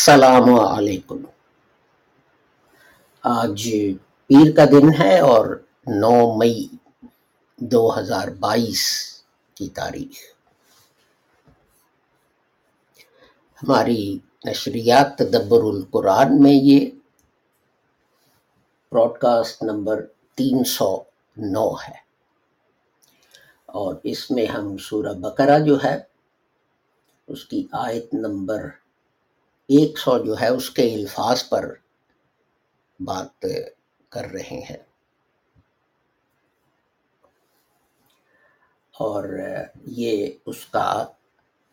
السلام علیکم۔ آج پیر کا دن ہے اور نو مئی دو ہزار بائیس کی تاریخ۔ ہماری نشریات تدبر القرآن میں یہ براڈ کاسٹ نمبر تین سو نو ہے۔ اور اس میں ہم سورہ بقرہ جو ہے، اس کی آیت نمبر ایک سو جو ہے اس کے الفاظ پر بات کر رہے ہیں۔ اور یہ اس کا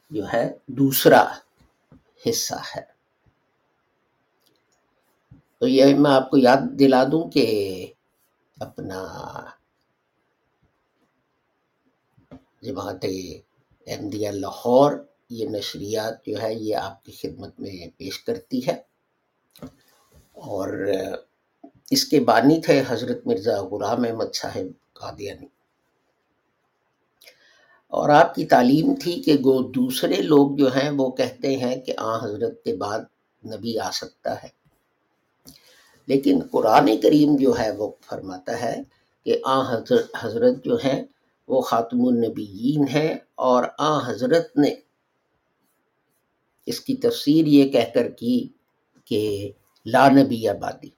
جو ہے دوسرا حصہ ہے۔ تو یہ میں آپ کو یاد دلا دوں کہ اپنا جماعت احمدیہ لاہور یہ نشریات جو ہے یہ آپ کی خدمت میں پیش کرتی ہے۔ اور اس کے بانی تھے حضرت مرزا غلام احمد صاحب قادیانی۔ اور آپ کی تعلیم تھی کہ وہ دوسرے لوگ جو ہیں وہ کہتے ہیں کہ آ حضرت کے بعد نبی آ سکتا ہے۔ لیکن قرآن کریم جو ہے وہ فرماتا ہے کہ آ حضرت حضرت جو ہیں وہ خاتم النبیین ہیں اور آ حضرت نے اس کی تفسیر یہ کہہ کر کی کہ لا نبی آبادی۔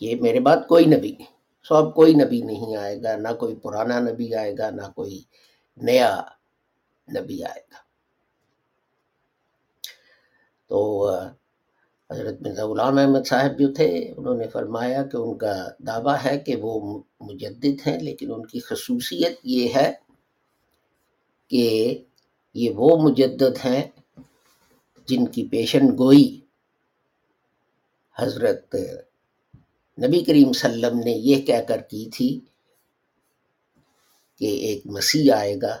یہ میرے بعد کوئی نبی نہیں سو اب کوئی نبی نہیں آئے گا، نہ کوئی پرانا نبی آئے گا، نہ کوئی نیا نبی آئے گا۔ تو حضرت مرزا غلام احمد صاحب جو تھے، انہوں نے فرمایا کہ ان کا دعویٰ ہے کہ وہ مجدد ہیں، لیکن ان کی خصوصیت یہ ہے کہ یہ وہ مجدد ہیں جن کی پیشن گوئی حضرت نبی کریم صلی اللہ علیہ وسلم نے یہ کہہ کر کی تھی کہ ایک مسیح آئے گا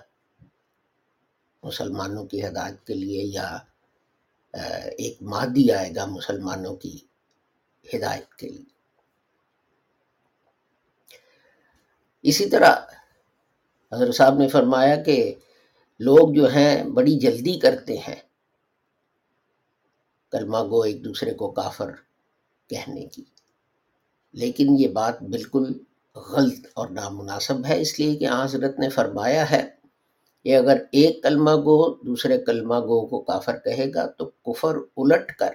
مسلمانوں کی ہدایت کے لیے یا ایک مادی آئے گا مسلمانوں کی ہدایت کے لیے۔ اسی طرح حضرت صاحب نے فرمایا کہ لوگ جو ہیں بڑی جلدی کرتے ہیں۔ کلمہ گو ایک دوسرے کو کافر کہنے کی۔ لیکن یہ بات بالکل غلط اور نامناسب ہے، اس لیے کہ حضرت نے فرمایا ہے کہ اگر ایک کلمہ گو دوسرے کلمہ گو کو کافر کہے گا تو کفر الٹ کر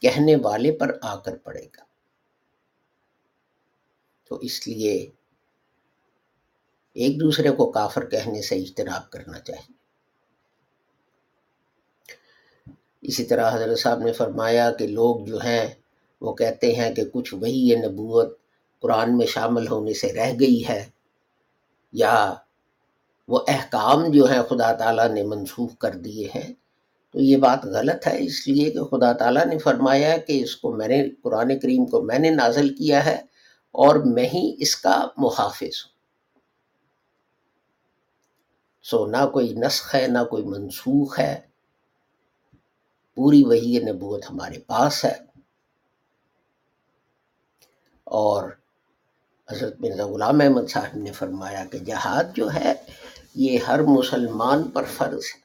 کہنے والے پر آ کر پڑے گا۔ تو اس لیے ایک دوسرے کو کافر کہنے سے اجتناب کرنا چاہیے۔ اسی طرح حضرت صاحب نے فرمایا کہ لوگ جو ہیں، وہ کہتے ہیں کہ کچھ وہی یہ نبوت قرآن میں شامل ہونے سے رہ گئی ہے، یا وہ احکام جو ہیں خدا تعالیٰ نے منسوخ کر دیے ہیں۔ تو یہ بات غلط ہے، اس لیے کہ خدا تعالیٰ نے فرمایا کہ اس کو میں نے، قرآن کریم کو میں نے نازل کیا ہے اور میں ہی اس کا محافظ ہوں۔ سو نہ کوئی نسخ ہے، نہ کوئی منسوخ ہے۔ پوری وہی نبوت ہمارے پاس ہے۔ اور حضرت مرزا غلام احمد صاحب نے فرمایا کہ جہاد جو ہے، یہ ہر مسلمان پر فرض ہے۔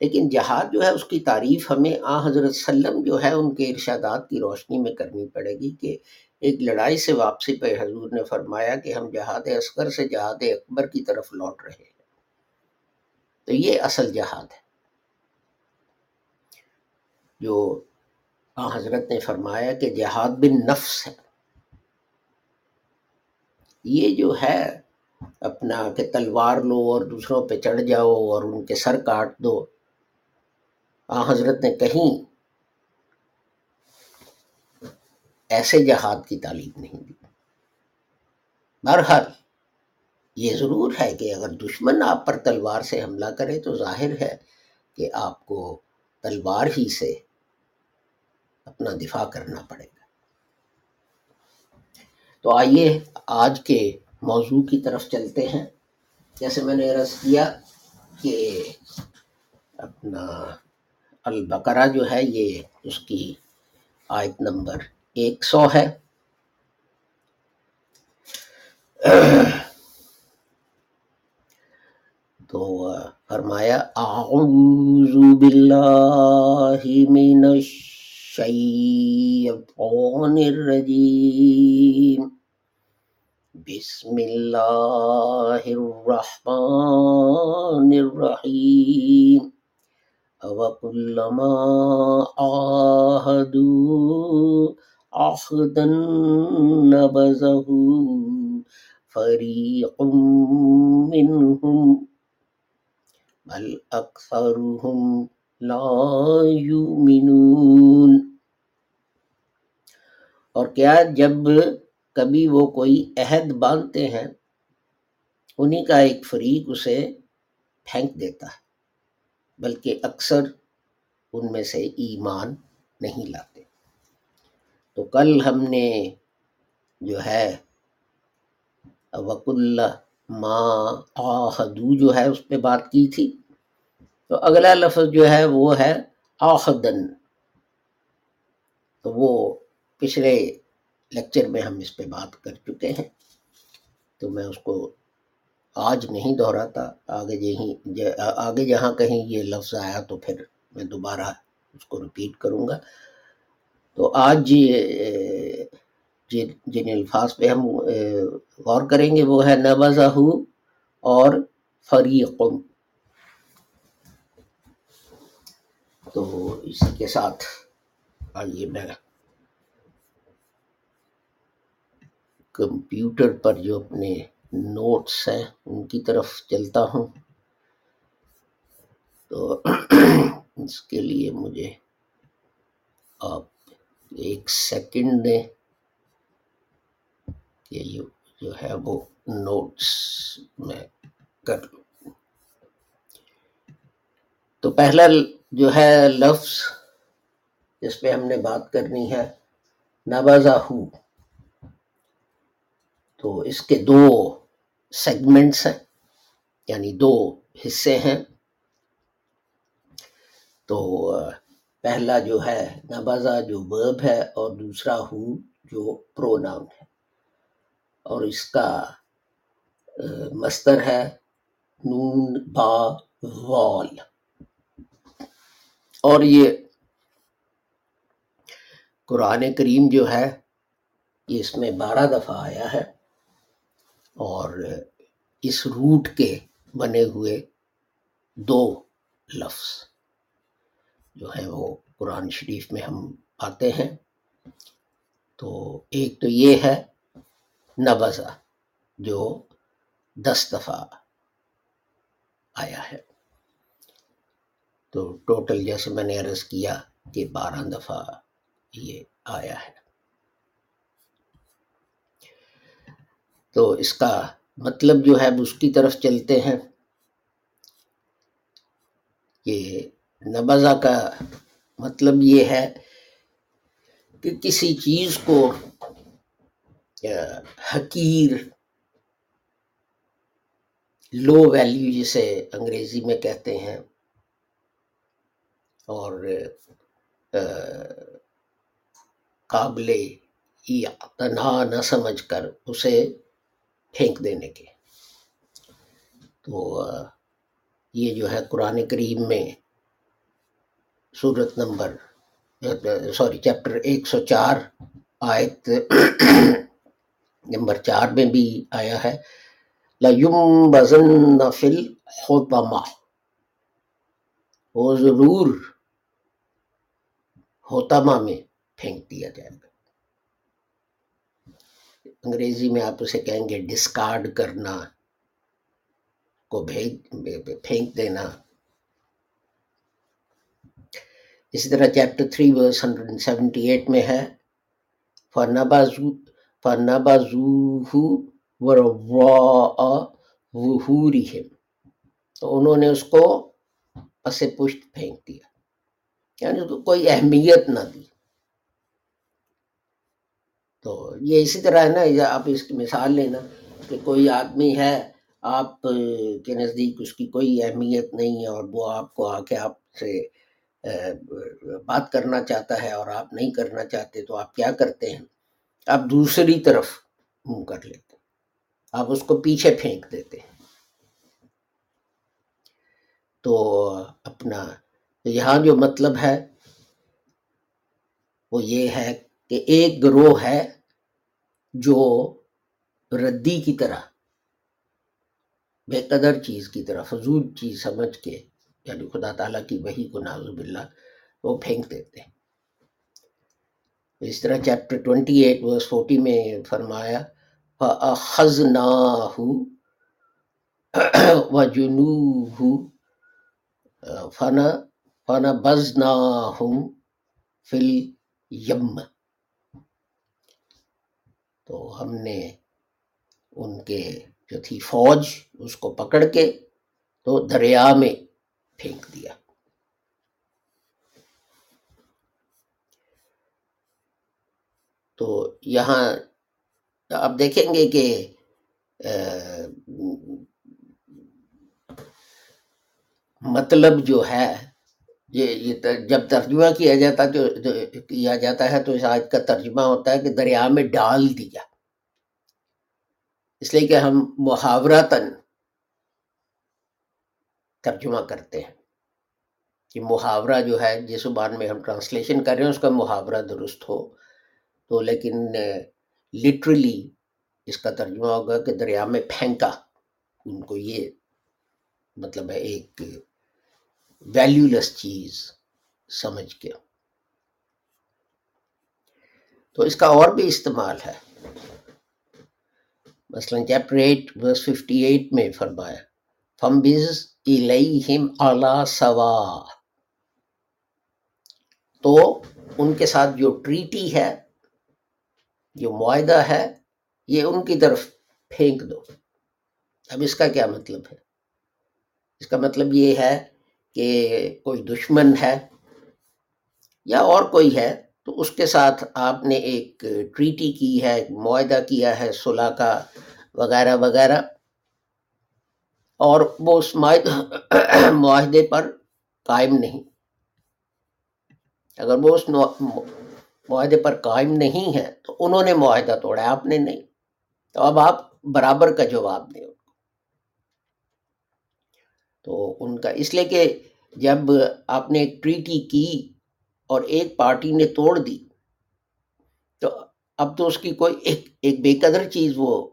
لیکن جہاد جو ہے، اس کی تعریف ہمیں آ حضرت سلم جو ہے، ان کے ارشادات کی روشنی میں کرنی پڑے گی کہ ایک لڑائی سے واپسی پہ حضور نے فرمایا کہ ہم جہاد اصغر سے جہاد اکبر کی طرف لوٹ رہے ہیں۔ تو یہ اصل جہاد ہے۔ جو حضرت نے فرمایا کہ جہاد بن نفس ہے۔ یہ جو ہے اپنا کہ تلوار لو اور دوسروں پہ چڑھ جاؤ اور ان کے سر کاٹ دو۔ آ، حضرت نے کہیں ایسے جہاد کی تعلیم نہیں دی۔ بہرحال، یہ ضرور ہے کہ اگر دشمن آپ پر تلوار سے حملہ کرے تو ظاہر ہے کہ آپ کو تلوار ہی سے اپنا دفاع کرنا پڑے گا۔ تو آئیے آج کے موضوع کی طرف چلتے ہیں۔ جیسے میں نے عرض کیا کہ اپنا البقرہ جو ہے، یہ اس کی آیت نمبر ایک سو ہے۔ تو فرمایا، اعوذ باللہ من الشیطان الرجیم۔ بسم اللہ الرحمن الرحیم۔ وَكُلَّمَا عَاهَدُوا عَهْدًا نَبَذَهُ فَرِيقٌ مِّنْهُمْ، بَلْ أَكْثَرُهُمْ لَا يُؤْمِنُونَ۔ اور کیا جب کبھی وہ کوئی عہد باندھتے ہیں، انہی کا ایک فریق اسے پھینک دیتا ہے، بلکہ اکثر ان میں سے ایمان نہیں لاتے۔ تو کل ہم نے جو ہے وک اللہ ماں آہدو جو ہے اس پہ بات کی تھی۔ تو اگلا لفظ جو ہے وہ ہے آہدن تو وہ پچھلے لیکچر میں ہم اس پہ بات کر چکے ہیں۔ تو میں اس کو آج نہیں دہراتا، آگے یہیں آگے جہاں کہیں یہ لفظ آیا تو پھر میں دوبارہ اس کو رپیٹ کروں گا۔ تو آج جی، جن الفاظ پہ ہم غور کریں گے، وہ ہے نبزہ اور فریقم۔ تو اسی کے ساتھ آئیے میں کمپیوٹر پر جو اپنے نوٹس ہیں، ان کی طرف چلتا ہوں۔ تو اس کے لیے مجھے آپ ایک سیکنڈ دیں کہ یہ جو ہے وہ نوٹس میں کر لوں۔ تو پہلا جو ہے لفظ جس پہ ہم نے بات کرنی ہے، نوازا ہوں تو اس کے دو سیگمنٹس ہیں یعنی دو حصے ہیں۔ تو پہلا جو ہے نبازا جو برب ہے اور دوسرا ہو جو پروناؤن ہے۔ اور اس کا مستر ہے نون با وال۔ اور یہ قرآن کریم جو ہے، یہ اس میں بارہ دفعہ آیا ہے۔ اور اس روٹ کے بنے ہوئے دو لفظ۔ جو ہیں وہ قرآن شریف میں ہم پاتے ہیں۔ تو ایک تو یہ ہے نبزا جو دس دفعہ آیا ہے۔ تو ٹوٹل جیسے میں نے عرض کیا کہ بارہ دفعہ یہ آیا ہے۔ تو اس کا مطلب جو ہے اس کی طرف چلتے ہیں کہ نبزا کا مطلب یہ ہے کہ کسی چیز کو حقیر لو ویلیو جسے انگریزی میں کہتے ہیں، اور قابل تنہا نہ سمجھ کر اسے پھینک دینے کے۔ تو یہ جو ہے قرآن کریم میں صورت نمبر، سوری، چیپٹر ایک سو چار، آیت نمبر چار میں بھی آیا ہے۔ لَيُمْ بَزَنَّ فِي الْخُطَمَةِ وہ ضرور ہوتما میں پھینک دیا جائے گا۔ انگریزی میں آپ اسے کہیں گے ڈسکارڈ کرنا، کو بھیج، پھینک دینا۔ اسی طرح chapter three verse hundred seventy eight میں ہے فنبازو فنبازو ظہورہم تو انہوں نے اس کو پس پشت پھینک دیا۔ یعنی اس کو کوئی اہمیت نہ دی۔ تو یہ اسی طرح ہے نا آپ اس کی مثال لینا کہ کوئی آدمی ہے، آپ کے نزدیک اس کی کوئی اہمیت نہیں ہے اور وہ آپ کو آ کے آپ سے بات کرنا چاہتا ہے اور آپ نہیں کرنا چاہتے تو آپ کیا کرتے ہیں؟ آپ دوسری طرف منہ کر لیتے آپ اس کو پیچھے پھینک دیتے ہیں۔ تو اپنا یہاں جو مطلب ہے، وہ یہ ہے کہ ایک گروہ ہے جو ردی کی طرح، بے قدر چیز کی طرح، فضول چیز سمجھ کے یعنی خدا تعالیٰ کی وہی کو نازب اللہ وہ پھینک دیتے ہیں۔ اس طرح chapter twenty eight verse forty میں فرمایا، فَأَخَذْنَاهُ وَجُنُوهُ، فن فن بز نا فل یم تو ہم نے ان کے جو تھی فوج، اس کو پکڑ کے تو دریا میں پھینک دیا۔ تو یہاں آپ دیکھیں گے کہ مطلب جو ہے، یہ جب ترجمہ کیا جاتا جو کیا جاتا ہے تو اس آیت کا ترجمہ ہوتا ہے کہ دریا میں ڈال دیا۔ اس لیے کہ ہم محاورتاً ترجمہ کرتے ہیں۔ کہ محاورہ جو ہے، جس زبان میں ہم ٹرانسلیشن کر رہے ہیں، اس کا محاورہ درست ہو۔ تو لیکن لٹرلی اس کا ترجمہ ہوگا کہ دریا میں پھینکا۔ ان کو یہ مطلب ہے، ایک ویلیولس چیز سمجھ کے۔ تو اس کا اور بھی استعمال ہے۔ مثلا chapter eight verse fifty eight میں فرمایا۔ فم بز الیہم علا سوا تو ان کے ساتھ جو ٹریٹی ہے، جو معاہدہ ہے، یہ ان کی طرف پھینک دو۔ اب اس کا کیا مطلب ہے؟ اس کا مطلب یہ ہے کہ کوئی دشمن ہے یا اور کوئی ہے، تو اس کے ساتھ آپ نے ایک ٹریٹی کی ہے معاہدہ کیا ہے صلاح کا، وغیرہ وغیرہ۔ اور وہ اس معاہدے پر قائم نہیں۔ اگر وہ اس معاہدے پر قائم نہیں ہے تو انہوں نے معاہدہ توڑا، آپ نے نہیں۔ تو اب آپ برابر کا جواب دیں۔ تو ان کا اس لیے کہ جب آپ نے ایک ٹریٹی کی اور ایک پارٹی نے توڑ دی، تو اب تو اس کی کوئی ایک ایک بے قدر چیز وہ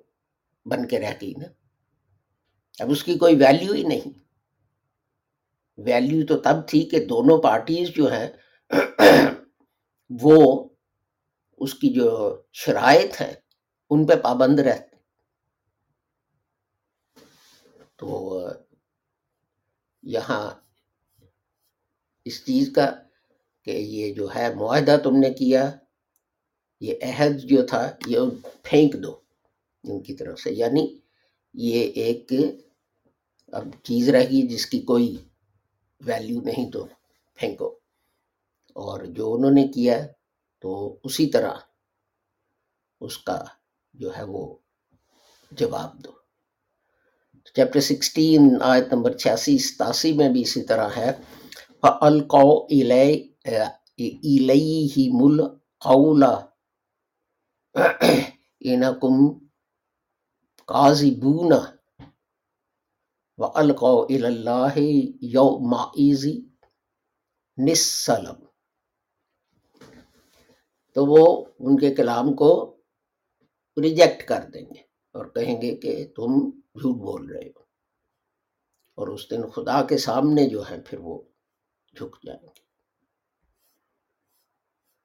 بن کے رہ گئی نا۔ اب اس کی کوئی ویلیو ہی نہیں۔ ویلیو تو تب تھی کہ دونوں پارٹیز جو ہیں، وہ اس کی جو شرائط ہے ان پہ پابند رہتے۔ تو یہاں اس چیز کا کہ یہ جو ہے معاہدہ تم نے کیا، یہ عہد جو تھا، یہ پھینک دو۔ ان کی طرف سے یعنی یہ ایک اب چیز رہ گی جس کی کوئی ویلیو نہیں تو پھینکو اور جو انہوں نے کیا تو اسی طرح اس کا جو ہے وہ جواب دو۔ چیپٹر سکسٹین آیت نمبر چھیاسی، ستاسی میں بھی اسی طرح ہے۔ فَأَلْقَوْ إِلَيْهِمُ الْقَوْلَ إِنَكُمْ قَاذِبُونَ وَأَلْقَوْ إِلَى اللَّهِ يَوْمَئِذِ نِسَّلَمْ تو وہ ان کے کلام کو ریجیکٹ کر دیں گے اور کہیں گے کہ تم جھوٹ بول رہے ہو۔ اور اس دن خدا کے سامنے جو ہے پھر وہ جھک جائیں گے۔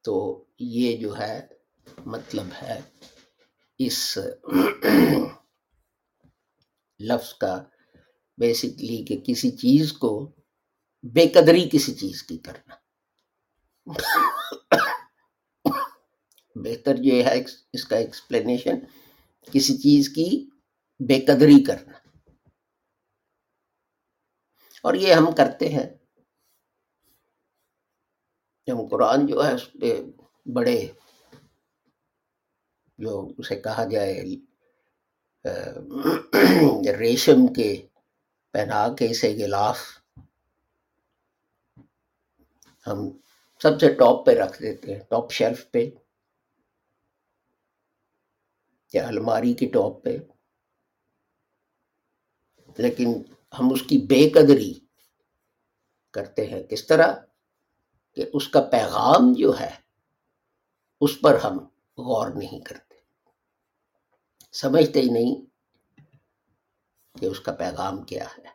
تو یہ جو ہے مطلب ہے اس لفظ کا بیسکلی کہ کسی چیز کو بے قدری کسی چیز کی کرنا۔ بہتر یہ ہے اس کا ایکسپلینیشن کسی چیز کی بے قدری کرنا۔ اور یہ ہم کرتے ہیں۔ جب قرآن جو ہے اس پہ بڑے جو اسے کہا جائے ریشم کے پہنا کے اسے غلاف ہم سب سے ٹاپ پہ رکھ دیتے ہیں، ٹاپ شیلف پہ، یا الماری کی ٹاپ پہ۔ لیکن ہم اس کی بے قدری کرتے ہیں۔ کس طرح؟ کہ اس کا پیغام جو ہے، اس پر ہم غور نہیں کرتے۔ سمجھتے ہی نہیں کہ اس کا پیغام کیا ہے۔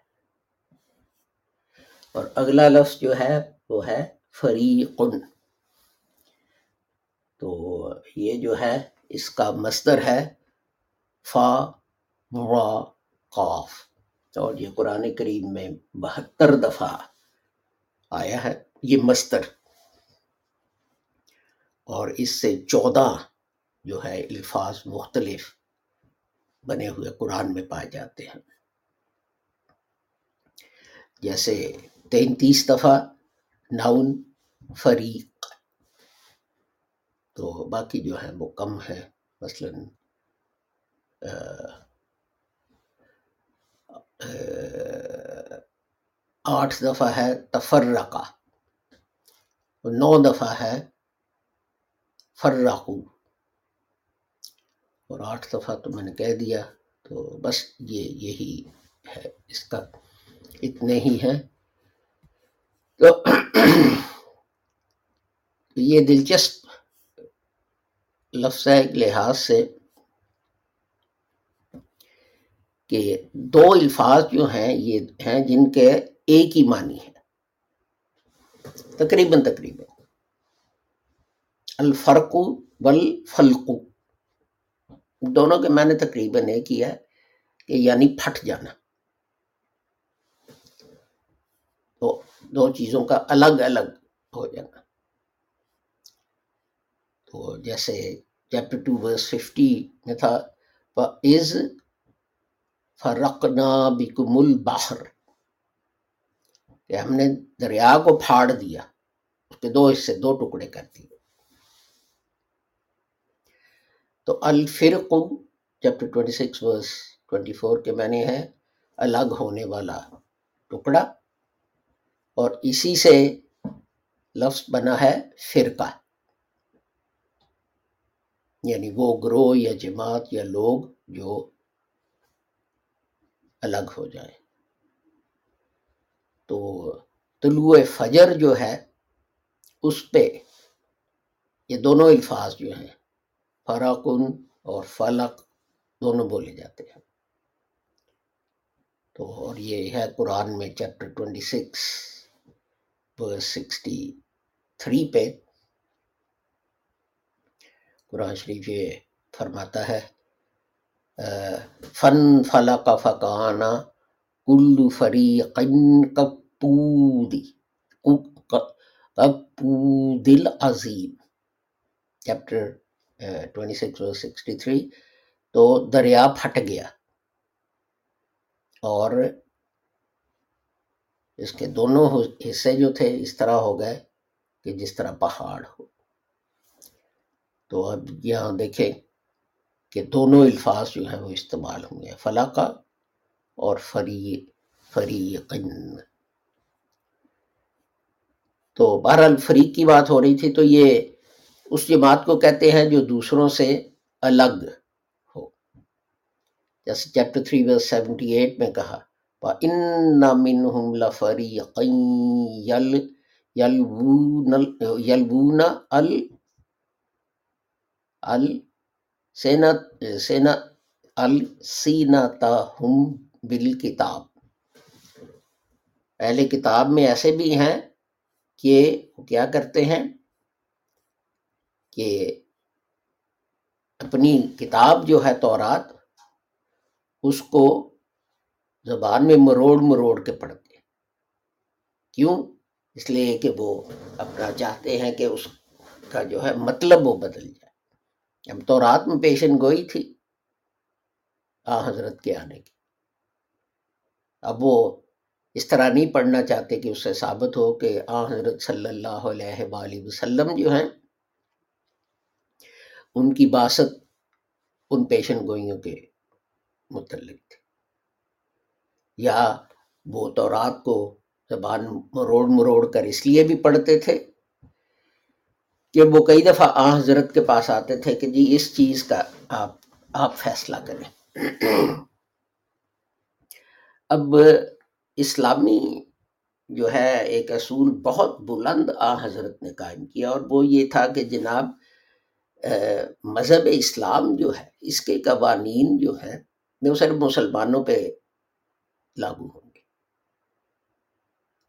اور اگلا لفظ جو ہے وہ ہے فریقن۔ تو یہ جو ہے اس کا مصدر ہے فا، را، قاف۔ اور یہ قرآن کریم میں بہتر دفعہ آیا ہے، یہ مستر اور اس سے چودہ جو ہے الفاظ مختلف۔ بنے ہوئے قرآن میں پائے جاتے ہیں۔ جیسے تینتیس دفعہ ناؤن فریق۔ تو باقی جو ہے وہ کم ہے۔ مثلا آٹھ دفعہ ہے تفرقہ۔ نو دفعہ ہے فرقو۔ اور آٹھ دفعہ تو میں نے کہہ دیا، تو بس یہ یہی ہے اس کا۔ اتنے ہی ہیں۔ تو یہ دلچسپ لفظ ہے ایک لحاظ سے کہ دو الفاظ جو ہیں، یہ ہیں جن کے ایک ہی معنی ہے۔ تقریباً تقریباً۔ الفرق والفلق دونوں کے میں نے تقریباً ایک ہی ہے کہ یعنی پھٹ جانا۔ تو دو چیزوں کا الگ الگ ہو جانا۔ تو جیسے چیپٹر ٹو ورس ففٹی میں تھا از فرقنا بکم البحر۔ کہ ہم نے دریا کو پھاڑ دیا، اس کے دو حصے، دو ٹکڑے کر دیے۔ تو الفرق chapter twenty six verse twenty four کے میں نے ہے الگ ہونے والا ٹکڑا اور اسی سے لفظ بنا ہے فرقہ۔ یعنی وہ گروہ یا جماعت یا لوگ جو الگ ہو جائیں تو طلوع فجر جو ہے اس پہ یہ دونوں الفاظ جو ہیں فراقن اور فلق دونوں بولے جاتے ہیں۔ تو اور یہ ہے قرآن میں chapter twenty six sixty three پہ۔ قرآن شریف یہ فرماتا ہے فن فلق فکانہ کل فریقن کپودی کپودل عظیم chapter twenty six sixty three تو دریا پھٹ گیا اور اس کے دونوں حصے جو تھے اس طرح ہو گئے کہ جس طرح پہاڑ ہو۔ تو اب یہاں دیکھیں کہ دونوں الفاظ جو ہیں وہ استعمال ہوئے ہیں فلاں کا اور فری فریقن۔ تو بہرحال فریق کی بات ہو رہی تھی تو یہ اس جماعت کو کہتے ہیں جو دوسروں سے الگ ہو۔ جیسے chapter three verse seventy eight میں کہا ان منہم لفریقین یل، یلوون ال ال سینت اہل کتاب میں ایسے بھی ہیں کہ کیا کرتے ہیں؟ کہ اپنی کتاب جو ہے تورات، اس کو زبان میں مروڑ مروڑ کے پڑھتے ہیں۔ کیوں؟ اس لیے کہ وہ اپنا چاہتے ہیں کہ اس کا جو ہے مطلب وہ بدل جائے۔ اب تو رات میں پیشن گوئی تھی آ حضرت کے آنے کی۔ اب وہ اس طرح نہیں پڑھنا چاہتے کہ اس سے ثابت ہو کہ آ حضرت صلی اللہ علیہ وآلہ وسلم جو ہیں ان کی باست ان پیشن گوئیوں کے متعلق۔ تھی یا وہ تورات کو زبان مروڑ مروڑ کر اس لیے بھی پڑھتے تھے کہ وہ کئی دفعہ آ حضرت کے پاس آتے تھے کہ جی اس چیز کا آپ آپ فیصلہ کریں۔ اب اسلامی جو ہے ایک اصول بہت بلند آ حضرت نے قائم کیا اور وہ یہ تھا کہ جناب مذہب اسلام جو ہے، اس کے قوانین جو ہیں وہ صرف مسلمانوں پہ لاگو ہوں گے۔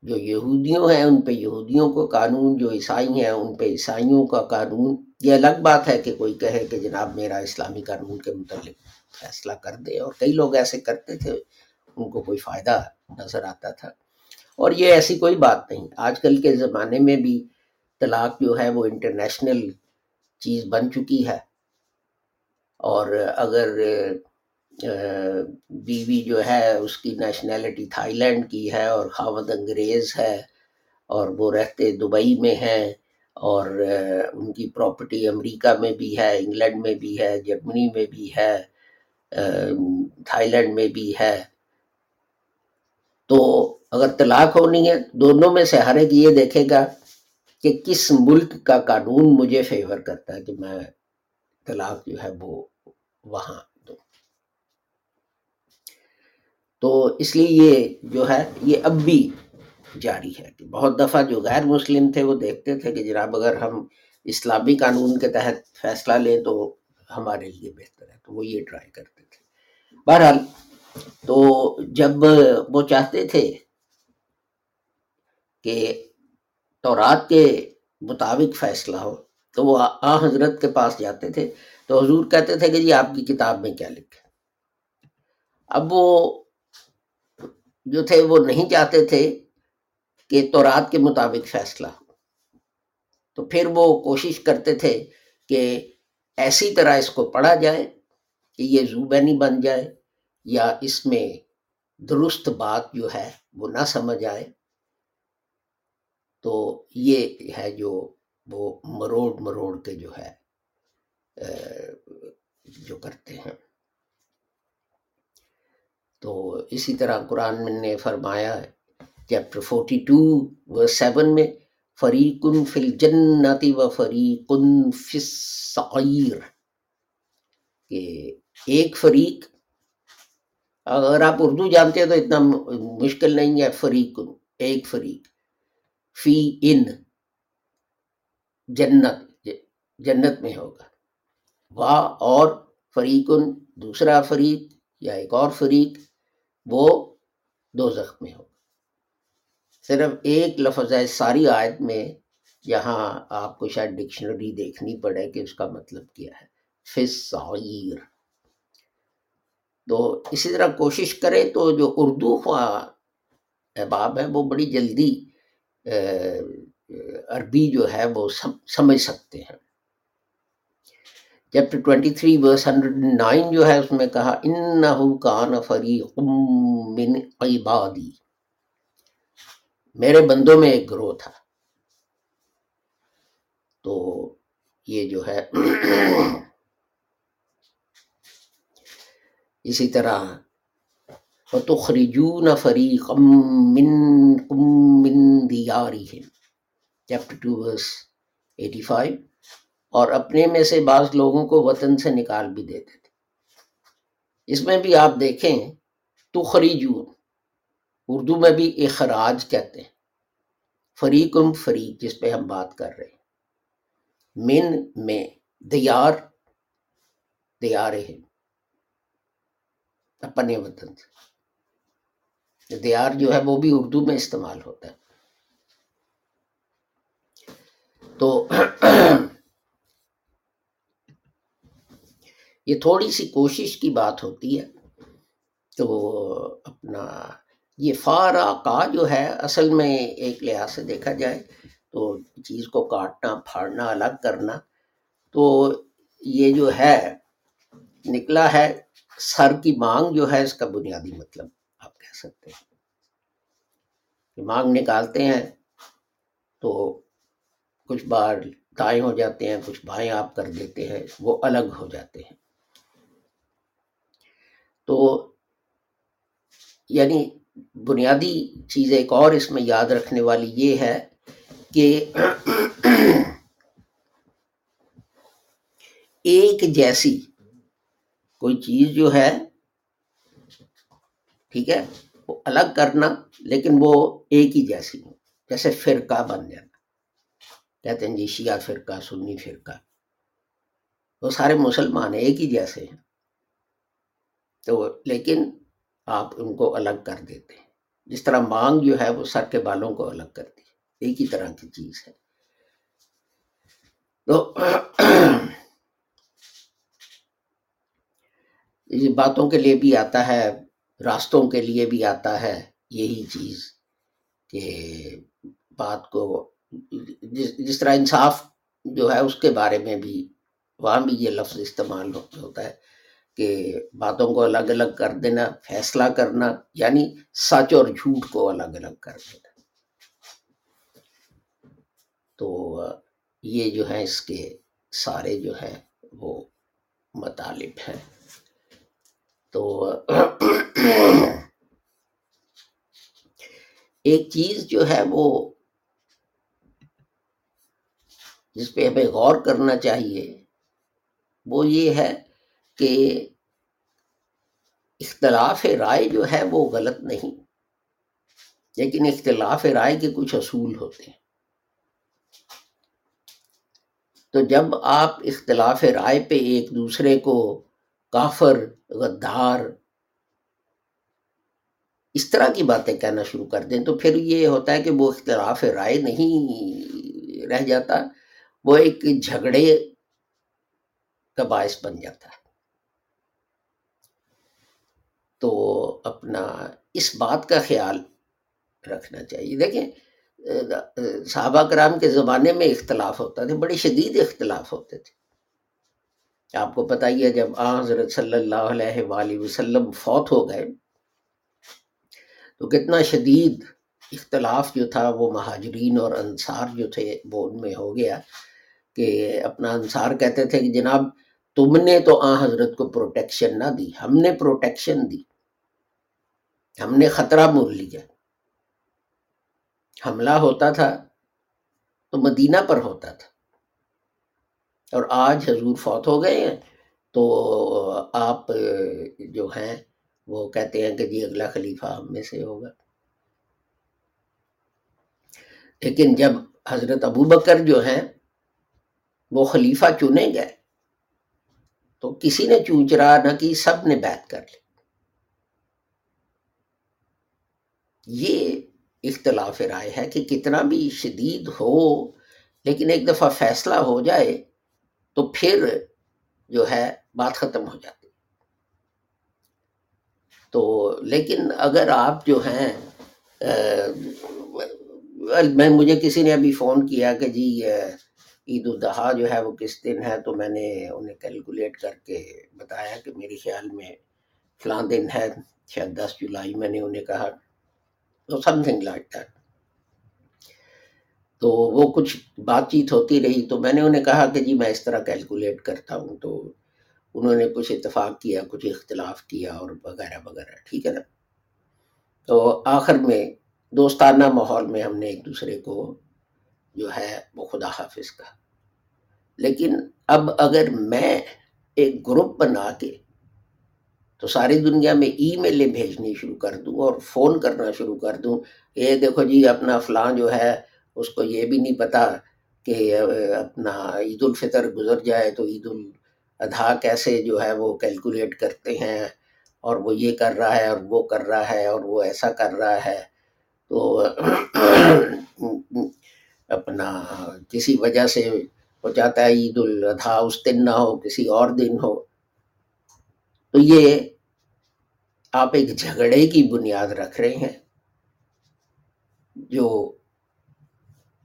جو یہودیوں ہیں، ان پہ یہودیوں کو قانون، جو عیسائی ہیں، ان پہ عیسائیوں کا قانون۔ یہ الگ بات ہے کہ کوئی کہے کہ جناب میرا اسلامی قانون کے متعلق فیصلہ کر دے۔ اور کئی لوگ ایسے کرتے تھے، ان کو کوئی فائدہ نظر آتا تھا۔ اور یہ ایسی کوئی بات نہیں۔ آج کل کے زمانے میں بھی طلاق جو ہے، وہ انٹرنیشنل چیز بن چکی ہے۔ اور اگر بیوی جو ہے، اس کی نیشنلٹی تھائی لینڈ کی ہے اور خاوند انگریز ہے اور وہ رہتے دبئی میں ہیں اور ان کی پراپرٹی امریکہ میں بھی ہے، انگلینڈ میں بھی ہے، جرمنی میں بھی ہے تھائی لینڈ میں بھی ہے۔ تو اگر طلاق ہونی ہے، دونوں میں سے ہر ایک یہ دیکھے گا کہ کس ملک کا قانون مجھے فیور کرتا ہے کہ میں طلاق جو ہے وہ وہاں تو اس لیے یہ جو ہے یہ اب بھی جاری ہے کہ بہت دفعہ جو غیر مسلم تھے وہ دیکھتے تھے کہ جناب اگر ہم اسلامی قانون کے تحت فیصلہ لیں تو ہمارے لیے بہتر ہے۔ تو وہ یہ ٹرائی کرتے تھے۔ بہرحال تو جب وہ چاہتے تھے کہ تورات کے مطابق فیصلہ ہو۔ تو وہ آ حضرت کے پاس جاتے تھے۔ تو حضور کہتے تھے کہ جی آپ کی کتاب میں کیا لکھے اب وہ جو تھے، وہ نہیں چاہتے تھے کہ تورات کے مطابق فیصلہ ہو۔ تو پھر وہ کوشش کرتے تھے کہ ایسی طرح اس کو پڑھا جائے کہ یہ زوبینی بن جائے یا اس میں درست بات جو ہے وہ نہ سمجھ آئے۔ تو یہ ہے جو وہ مروڑ مروڑ کے جو ہے جو کرتے ہیں۔ تو اسی طرح قرآن نے فرمایا ہے چیپٹر فورٹی ٹو و سیون میں، فریقن فی الجنتی و فریقن فی کہ ایک فریق، اگر آپ اردو جانتے ہیں تو اتنا مشکل نہیں ہے، فریقن، ایک فریق۔ فی ان، جنت جنت میں ہوگا۔ واہ اور فریقن، دوسرا فریق یا ایک اور فریق، وہ دو زخمی ہو صرف ایک لفظ ہے، ساری آیت میں یہاں آپ کو شاید ڈکشنری دیکھنی پڑے کہ اس کا مطلب کیا ہے۔ فسعیر تو اسی طرح کوشش کرے تو جو اردو خواہ احباب ہے وہ بڑی جلدی عربی جو ہے وہ سمجھ سکتے ہیں۔ چیپٹر 23 ورس 109 جو ہے اس میں کہا، انہو کان فریق من عبادی۔ میرے بندوں میں ایک گروہ تھا۔ تو یہ جو ہے، اسی طرح وَتُخْرِجُونَ فَرِيقًا مِّنْكُمْ مِّن دِيَارِهِمْ. چیپٹر 2 ورس 85 اور اپنے میں سے بعض لوگوں کو وطن سے نکال بھی دیتے تھے۔ اس میں بھی آپ دیکھیں تو خریجون اردو میں بھی اخراج کہتے ہیں۔ فریقم فریق، جس پہ ہم بات کر رہے ہیں۔ من، میں، دیار دیار ہے اپنے وطن سے۔ دیار جو ہے وہ بھی اردو میں استعمال ہوتا ہے۔ تو یہ تھوڑی سی کوشش کی بات ہوتی ہے تو اپنا یہ فارا کا جو ہے اصل میں ایک لحاظ سے دیکھا جائے تو چیز کو کاٹنا، پھاڑنا، الگ کرنا تو یہ جو ہے، نکلا ہے، سر کی مانگ جو ہے اس کا بنیادی مطلب۔ سکتے ہیں۔ کہ مانگ نکالتے ہیں تو کچھ بار دائیں ہو جاتے ہیں، کچھ بائیں آپ کر دیتے ہیں، وہ الگ ہو جاتے ہیں۔ تو یعنی بنیادی چیز ایک اور اس میں یاد رکھنے والی یہ ہے کہ ایک جیسی کوئی چیز جو ہے، ٹھیک ہے الگ کرنا، لیکن وہ ایک ہی جیسی ہو، جیسے فرقہ بن جانا۔ کہتے ہیں جی شیعہ فرقہ، سنی فرقہ۔ وہ سارے مسلمان ایک ہی جیسے ہیں۔ تو لیکن آپ ان کو الگ کر دیتے ہیں۔ جس طرح مانگ جو ہے، وہ سر کے بالوں کو الگ کرتی ہے ایک ہی طرح کی چیز ہے۔ تو یہ باتوں کے لیے بھی آتا ہے راستوں کے لیے بھی آتا ہے یہی چیز کہ بات کو جس جس طرح انصاف جو ہے اس کے بارے میں بھی، وہاں بھی یہ لفظ استعمال ہوتا ہے کہ باتوں کو الگ الگ کر دینا، فیصلہ کرنا یعنی سچ اور جھوٹ کو الگ الگ کر دینا۔ تو یہ جو ہے اس کے سارے جو ہے وہ مطالب ہیں۔ تو ایک چیز جو ہے وہ جس پہ ہمیں غور کرنا چاہیے، وہ یہ ہے کہ اختلاف رائے جو ہے وہ غلط نہیں، لیکن اختلاف رائے کے کچھ اصول ہوتے ہیں۔ تو جب آپ اختلاف رائے پہ ایک دوسرے کو کافر، غدار۔ اس طرح کی باتیں کہنا شروع کر دیں تو پھر یہ ہوتا ہے کہ وہ اختلاف رائے نہیں رہ جاتا، وہ ایک جھگڑے کا باعث بن جاتا ہے۔ تو اپنا اس بات کا خیال رکھنا چاہیے۔ دیکھیں، صحابہ کرام کے زمانے میں اختلاف ہوتا تھے بڑے شدید اختلاف ہوتے تھے۔ آپ کو پتہ ہی ہے جب آ حضرت صلی اللہ علیہ وآلہ وسلم فوت ہو گئے، تو کتنا شدید اختلاف جو تھا، وہ مہاجرین اور انصار جو تھے، وہ ان میں ہو گیا کہ اپنا انصار کہتے تھے کہ جناب، تم نے تو آ حضرت کو پروٹیکشن نہ دی، ہم نے پروٹیکشن دی، ہم نے خطرہ مول لیا۔ حملہ ہوتا تھا تو مدینہ پر ہوتا تھا۔ اور آج حضور فوت ہو گئے ہیں، تو آپ جو ہیں، وہ کہتے ہیں کہ جی اگلا خلیفہ ہم میں سے ہوگا۔ لیکن جب حضرت ابو بکر جو ہیں، وہ خلیفہ چنے گئے، تو کسی نے چونچرا نہ کی، سب نے بیت کر لی۔ یہ اختلاف رائے ہے کہ کتنا بھی شدید ہو، لیکن ایک دفعہ فیصلہ ہو جائے تو پھر جو ہے بات ختم ہو جاتی۔ تو لیکن اگر آپ جو ہیں میں، مجھے کسی نے ابھی فون کیا کہ جی عید الضحیٰ جو ہے وہ کس دن ہے؟ تو میں نے انہیں کیلکولیٹ کر کے بتایا کہ میرے خیال میں فلاں دن ہے، شاید دس جولائی، میں نے انہیں کہا تو سم تھنگ لائک دیٹ تو وہ کچھ بات چیت ہوتی رہی تو میں نے انہیں کہا کہ جی میں اس طرح کیلکولیٹ کرتا ہوں تو انہوں نے کچھ اتفاق کیا، کچھ اختلاف کیا اور وغیرہ وغیرہ، ٹھیک ہے نا؟ تو آخر میں دوستانہ ماحول میں ہم نے ایک دوسرے کو جو ہے وہ خدا حافظ کا لیکن اب اگر میں ایک گروپ بنا کے تو ساری دنیا میں ای میلیں بھیجنی شروع کر دوں اور فون کرنا شروع کر دوں یہ دیکھو جی اپنا فلاں جو ہے اس کو یہ بھی نہیں پتا کہ اپنا عید الفطر گزر جائے تو عید الاضحیٰ کیسے جو ہے وہ کیلکولیٹ کرتے ہیں اور وہ یہ کر رہا ہے اور وہ کر رہا ہے اور وہ ایسا کر رہا ہے۔ تو اپنا کسی وجہ سے ہو جاتا ہے عید الاضحیٰ، اس دن نہ ہو، کسی اور دن ہو۔ تو یہ آپ ایک جھگڑے کی بنیاد رکھ رہے ہیں جو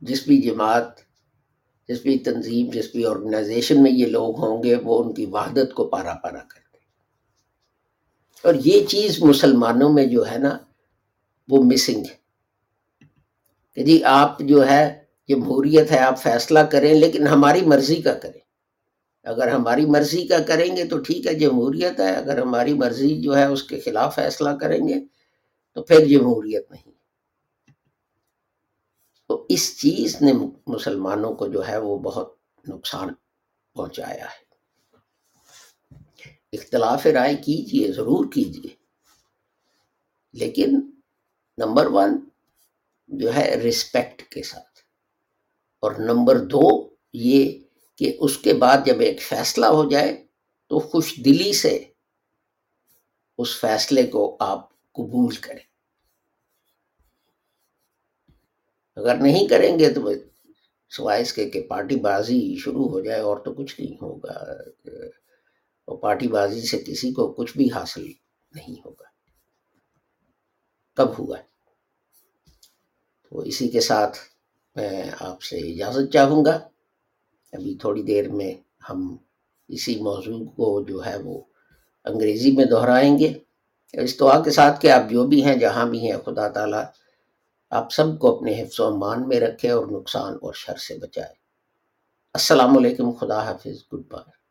جس بھی جماعت، جس بھی تنظیم، جس بھی آرگنائزیشن میں یہ لوگ ہوں گے، وہ ان کی وحدت کو پارا پارا کر دیں اور یہ چیز مسلمانوں میں جو ہے نا، وہ مسنگ ہے۔ کہ جی آپ جو ہے، جمہوریت ہے، آپ فیصلہ کریں، لیکن ہماری مرضی کا کریں۔ اگر ہماری مرضی کا کریں گے تو ٹھیک ہے، جمہوریت ہے۔ اگر ہماری مرضی جو ہے، اس کے خلاف فیصلہ کریں گے تو پھر جمہوریت نہیں۔ تو اس چیز نے مسلمانوں کو جو ہے وہ بہت نقصان پہنچایا ہے۔ اختلاف رائے کیجیے، ضرور کیجیے۔ لیکن نمبر ون جو ہے رسپیکٹ کے ساتھ۔ اور نمبر دو یہ کہ اس کے بعد جب ایک فیصلہ ہو جائے تو خوش دلی سے اس فیصلے کو آپ قبول کریں۔ اگر نہیں کریں گے تو سوائے اس کے کہ پارٹی بازی شروع ہو جائے اور تو کچھ نہیں ہوگا، اور پارٹی بازی سے کسی کو کچھ بھی حاصل نہیں ہوگا۔ کب ہوا؟ تو اسی کے ساتھ میں آپ سے اجازت چاہوں گا۔ ابھی تھوڑی دیر میں ہم اسی موضوع کو جو ہے وہ انگریزی میں دہرائیں گے۔ اس دعا کے ساتھ کہ آپ جو بھی ہیں، جہاں بھی ہیں، خدا تعالیٰ آپ سب کو اپنے حفظ و امان میں رکھے اور نقصان اور شر سے بچائے۔ السلام علیکم، خدا حافظ، گڈ بائے۔